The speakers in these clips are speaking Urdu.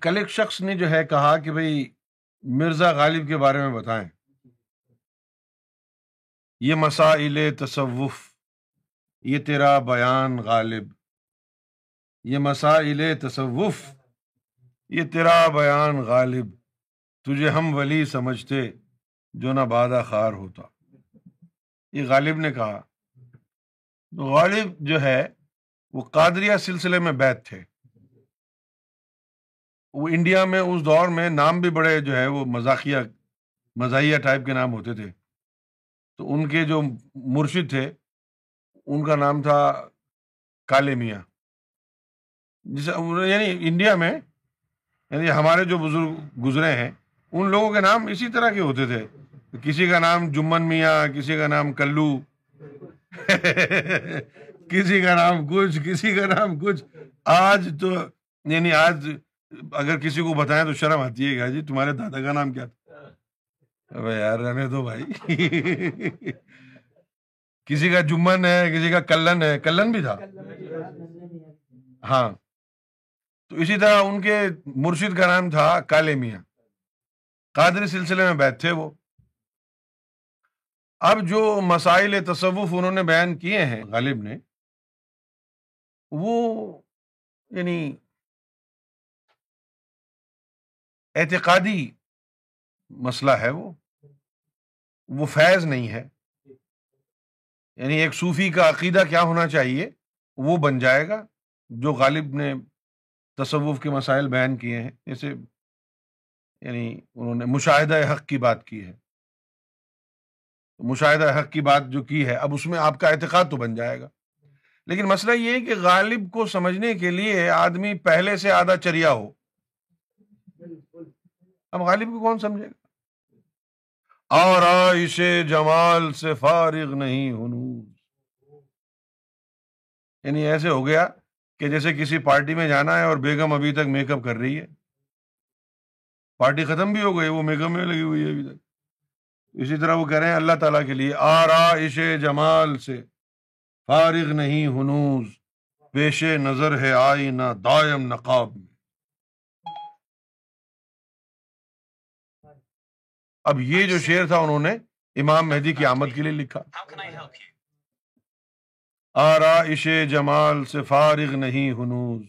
کل ایک شخص نے جو ہے کہا کہ بھائی مرزا غالب کے بارے میں بتائیں۔ یہ مسائل تصوف، یہ تیرا بیان غالب۔ یہ مسائل تصوف، یہ تیرا بیان غالب۔ تجھے ہم ولی سمجھتے جو نہ بادہ خار ہوتا۔ یہ غالب نے کہا۔ غالب جو ہے وہ قادریہ سلسلے میں بیت تھے۔ وہ انڈیا میں اس دور میں نام بھی بڑے جو ہے وہ مذاقیہ مزاحیہ ٹائپ کے نام ہوتے تھے۔ تو ان کے جو مرشد تھے، ان کا نام تھا کالے میاں۔ جس یعنی انڈیا میں یعنی ہمارے جو بزرگ گزرے ہیں، ان لوگوں کے نام اسی طرح کے ہوتے تھے۔ کسی کا نام جمن میاں، کسی کا نام کلو۔ کسی کا نام کچھ، کسی کا نام کچھ۔ آج تو یعنی آج اگر کسی کو بتائیں تو شرم آتی ہے جی تمہارے دادا کا نام کیا تھا؟ یار رہنے دو بھائی۔ کسی کا جمن ہے کسی کا کلن ہے۔ کلن بھی تھا؟ ہاں۔ تو اسی طرح ان کے مرشد کا نام تھا کالے میاں۔ قادری سلسلے میں بیٹھ تھے وہ۔ اب جو مسائل تصوف انہوں نے بیان کیے ہیں غالب نے وہ یعنی اعتقادی مسئلہ ہے وہ۔ وہ فیض نہیں ہے۔ یعنی ایک صوفی کا عقیدہ کیا ہونا چاہیے؟ وہ بن جائے گا۔ جو غالب نے تصوف کے مسائل بیان کیے ہیں، جیسے یعنی انہوں نے مشاہدہ حق کی بات کی ہے۔ مشاہدہ حق کی بات جو کی ہے، اب اس میں آپ کا اعتقاد تو بن جائے گا۔ لیکن مسئلہ یہ ہے کہ غالب کو سمجھنے کے لیے آدمی پہلے سے آدھا چریا ہو۔ اب غالب کو کون سمجھے گا؟ اور آئش جمال سے فارغ نہیں ہنوز۔ یعنی ایسے ہو گیا کہ جیسے کسی پارٹی میں جانا ہے اور بیگم ابھی تک میک اپ کر رہی ہے۔ پارٹی ختم بھی ہو گئی، وہ میک اپ میں لگی ہوئی ہے ابھی تک۔ اسی طرح وہ کہہ رہے ہیں اللہ تعالیٰ کے لیے آرائش جمال سے فارغ نہیں ہنوز۔ پیش نظر ہے آئی نہ دائم نقاب میں۔ اب یہ جو شعر تھا انہوں نے امام مہدی کی آمد کے لیے لکھا۔ آرائش جمال سے فارغ نہیں ہنوز۔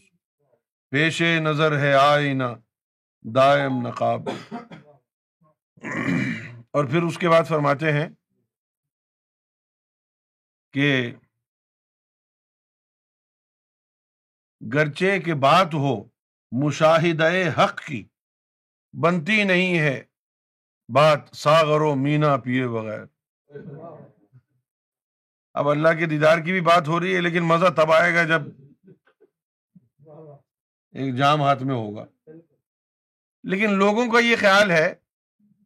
پیش نظر ہے آئینہ دائم نقاب۔ اور پھر اس کے بعد فرماتے ہیں کہ گرچے کے بات ہو مشاہدہ حق کی بنتی نہیں ہے۔ بات ساغر و مینا پیے بغیر۔ اب اللہ کے دیدار کی بھی بات ہو رہی ہے، لیکن مزہ تب آئے گا جب ایک جام ہاتھ میں ہوگا۔ لیکن لوگوں کا یہ خیال ہے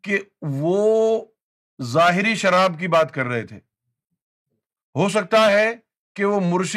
کہ وہ ظاہری شراب کی بات کر رہے تھے۔ ہو سکتا ہے کہ وہ مرشد